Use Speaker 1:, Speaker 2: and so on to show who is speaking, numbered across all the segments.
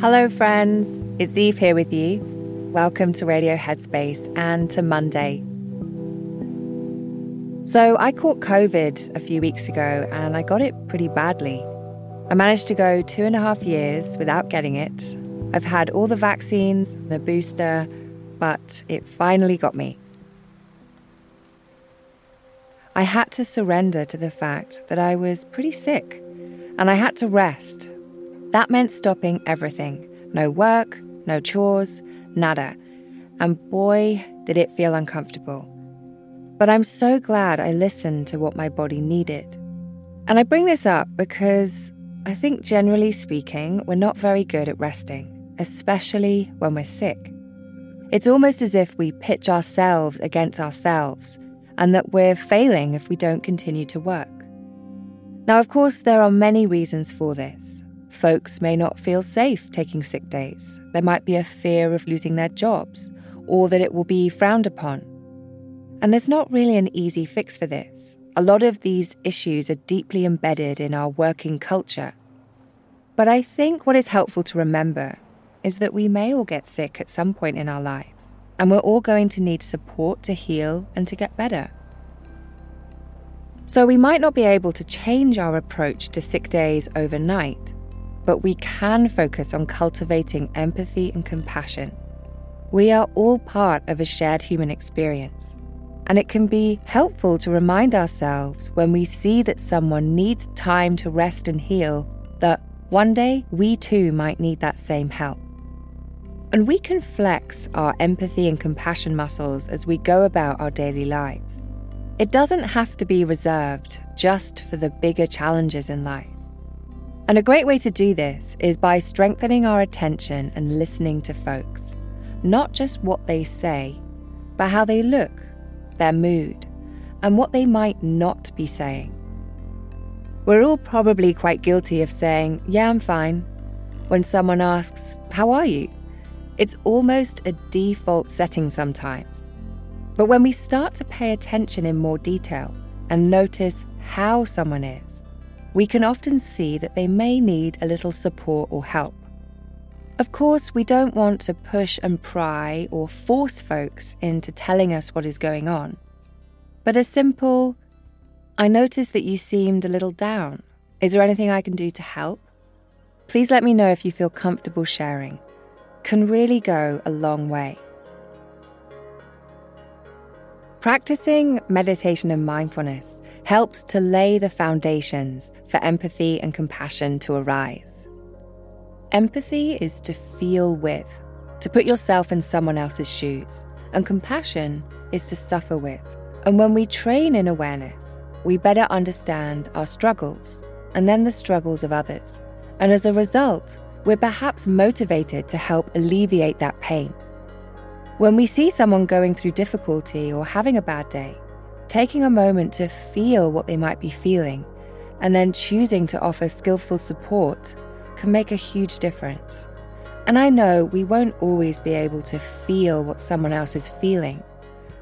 Speaker 1: Hello, friends. It's Eve here with you. Welcome to Radio Headspace and to Monday. So, I caught COVID a few weeks ago and I got it pretty badly. I managed to go two and a half years without getting it. I've had all the vaccines, the booster, but it finally got me. I had to surrender to the fact that I was pretty sick and I had to rest that meant stopping everything no work, no chores, nada. And boy, did it feel uncomfortable. But I'm so glad I listened to what my body needed. And I bring this up because I think, generally speaking, we're not very good at resting, especially when we're sick. It's almost as if we pitch ourselves against ourselves and that we're failing if we don't continue to work. Now, of course, there are many reasons for this. Folks may not feel safe taking sick days. There might be a fear of losing their jobs or that it will be frowned upon. And there's not really an easy fix for this. A lot of these issues are deeply embedded in our working culture. But I think what is helpful to remember is that we may all get sick at some point in our lives. and we're all going to need support to heal and to get better. So, we might not be able to change our approach to sick days overnight, but we can focus on cultivating empathy and compassion. We are all part of a shared human experience, and it can be helpful to remind ourselves when we see that someone needs time to rest and heal that one day we too might need that same help. And we can flex our empathy and compassion muscles as we go about our daily lives. It doesn't have to be reserved just for the bigger challenges in life. And a great way to do this is by strengthening our attention and listening to folks, not just what they say, but how they look, their mood, and what they might not be saying. We're all probably quite guilty of saying, Yeah, I'm fine, when someone asks, How are you? It's almost a default setting sometimes. But when we start to pay attention in more detail and notice how someone is, we can often see that they may need a little support or help. Of course, we don't want to push and pry or force folks into telling us what is going on. But a simple, I noticed that you seemed a little down. Is there anything I can do to help? Please let me know if you feel comfortable sharing can really go a long way. Practicing meditation and mindfulness helps to lay the foundations for empathy and compassion to arise. Empathy is to feel with, to put yourself in someone else's shoes, and compassion is to suffer with. And when we train in awareness, we better understand our struggles and then the struggles of others. And as a result, we're perhaps motivated to help alleviate that pain. When we see someone going through difficulty or having a bad day, taking a moment to feel what they might be feeling and then choosing to offer skillful support can make a huge difference. And I know we won't always be able to feel what someone else is feeling,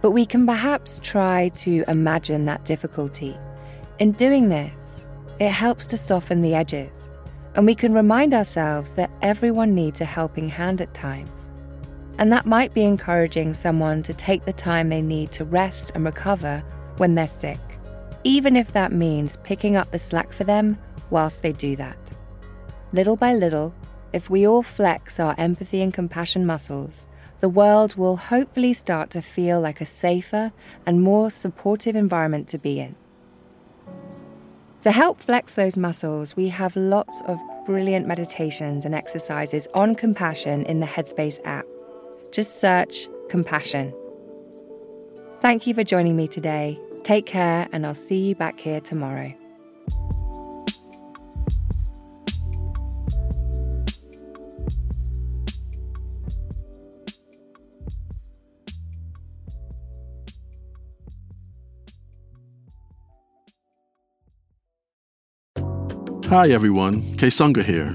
Speaker 1: but we can perhaps try to imagine that difficulty. In doing this, it helps to soften the edges and we can remind ourselves that everyone needs a helping hand at times. And that might be encouraging someone to take the time they need to rest and recover when they're sick, even if that means picking up the slack for them whilst they do that. Little by little, if we all flex our empathy and compassion muscles, the world will hopefully start to feel like a safer and more supportive environment to be in. To help flex those muscles, we have lots of brilliant meditations and exercises on compassion in the Headspace app. Just search compassion. Thank you for joining me today. Take care, and I'll see you back here tomorrow.
Speaker 2: Hi everyone, Kessonga here.